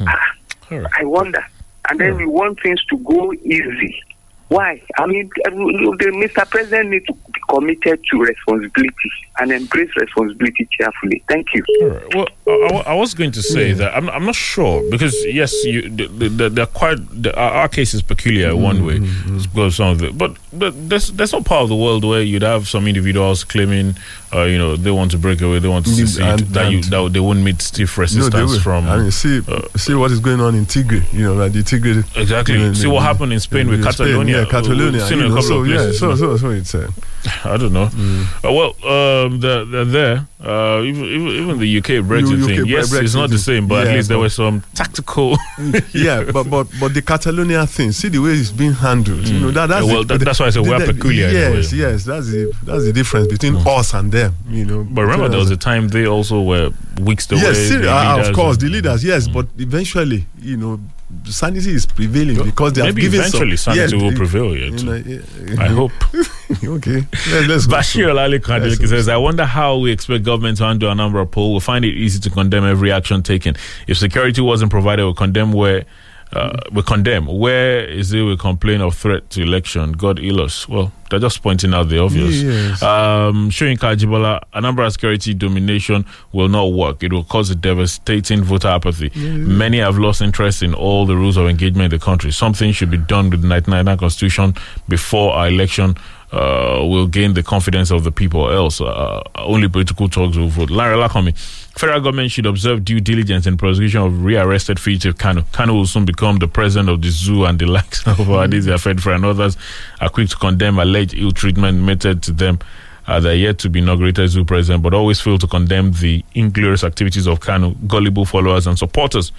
Ah, I wonder. And then we want things to go easy. Why? I mean, uh, the Mr. President needs to be committed to responsibility and embrace responsibility cheerfully. Thank you. Well, I, I was going to say that I'm, I'm not sure because yes, you the, the, they're quite the, our, our case is peculiar in one way because some of it, but but there's there's no part of the world where you'd have some individuals claiming, uh, you know, they want to break away, they want to Mm, secede, and- that you that they won't meet stiff resistance will. from. I mean, see, see what is going on in Tigray. You know, like the Tigray. Exactly. know, See the- what happened in Spain with in Catalonia. Yeah, Catalonia. We've seen you a couple so of yeah, so so so it's. Uh, I don't know. Uh, well, um, they're, they're there. Uh, even, even the UK Brexit UK thing. Yes, Brexit it's not the same, but Yeah, at least there were some tactical. yeah, but but but the Catalonia thing, see the way it's being handled. You know that that's Yeah, well, the, that- that's why I said we're peculiar Yes, yes, that's the that's the difference between us and them. You know, But remember, there was a time they also were weeks away. yes, the uh, of course, the leaders, yes, but eventually, you know, sanity is prevailing because they have given eventually some, sanity yeah, will prevail. Yeah, you too. know, yeah. I hope. okay, Let- let's Bashir Ali Kadelki says, I wonder how we expect government to handle a number of poll. We find it easy to condemn every action taken. If security wasn't provided, we condemn where uh, we condemn. Where is it we complain of threat to election? God heal us. Well, they're just pointing out the obvious. Yes. Um, showing Kajibola, Anambra security domination will not work. It will cause a devastating voter apathy. Many have lost interest in all the rules of engagement in the country. Something should be done with the 1999 constitution before our election uh, will gain the confidence of the people. Else, uh, only political talks will vote. Larry Lakomi, federal government should observe due diligence in prosecution of rearrested fugitive Kanu. Kanu will soon become the president of the zoo and the likes of Adizia Fedfra and others are quick to condemn alleged ill treatment meted to them. Uh, they're yet to be inaugurated zoo president, but always fail to condemn the inglorious activities of Kanu, gullible followers and supporters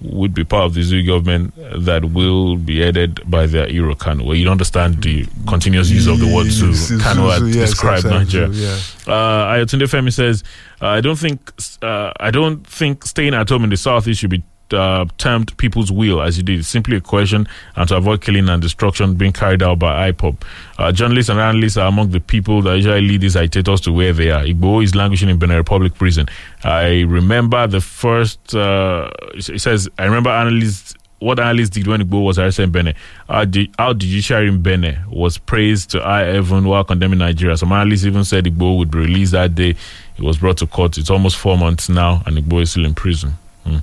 would be part of the zoo government that will be headed by their hero Kanu. Well, you don't understand the continuous use of the word. Yes, Kanu had yes, described Nigeria. yeah. Uh, Ayotunde Femi says, uh, "I don't think uh, I don't think staying at home in the southeast should be." Uh, termed people's will as you did. It's simply a question and to avoid killing and destruction being carried out by IPOB. Uh, journalists and analysts are among the people that usually lead these agitators to where they are. Igboho is languishing in Benin Republic prison. I remember the first, uh, it says, I remember analysts what analysts did when Igboho was arrested in Benin. Our, ju- our judiciary in Benin was praised to high heaven while condemning Nigeria. Some analysts even said Igboho would be released that day. He was brought to court. It's almost four months now, and Igboho is still in prison. Hmm.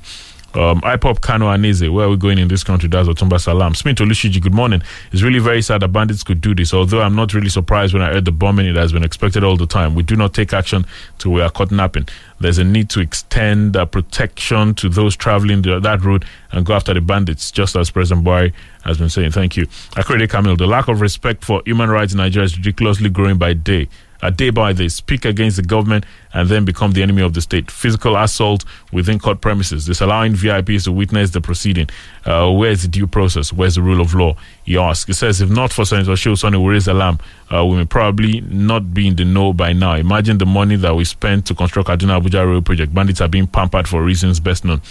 Um, IPOB Kano Aneze, where are we going in this country? That's Otumba Salam. Smith Olushiji, good morning. It's really very sad that bandits could do this, although I'm not really surprised when I heard the bombing. It has been expected all the time. We do not take action till we are caught napping. There's a need to extend uh, protection to those traveling the, that route and go after the bandits, just as President Buhari has been saying. Thank you. Akrede Kamil, the lack of respect for human rights in Nigeria is ridiculously growing by day. A day by day, speak against the government and then become the enemy of the state. Physical assault within court premises, disallowing VIPs to witness the proceeding. Uh, where's the due process? Where's the rule of law? He asks. He says, if not for Senator Shil we raise alarm. Uh, we may probably not be in the know by now. Imagine the money that we spent to construct Kaduna Abuja Rail project. Bandits are being pampered for reasons best known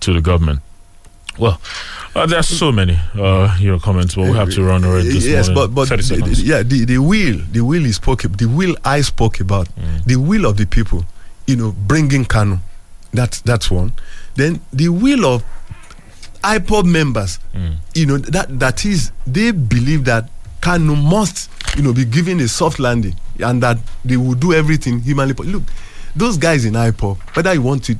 to the government. Well, Uh, there are so many uh, your comments, but we have to run already this yes, morning. but but the- yeah, the the will, the will is spoke, the will I spoke about, Mm. the will of the people, you know, bringing Kanu, that's that's one. Then the will of IPOB members, Mm. you know, that that is they believe that Kanu must, you know, be given a soft landing and that they will do everything humanly. Look, those guys in IPOB, whether you want to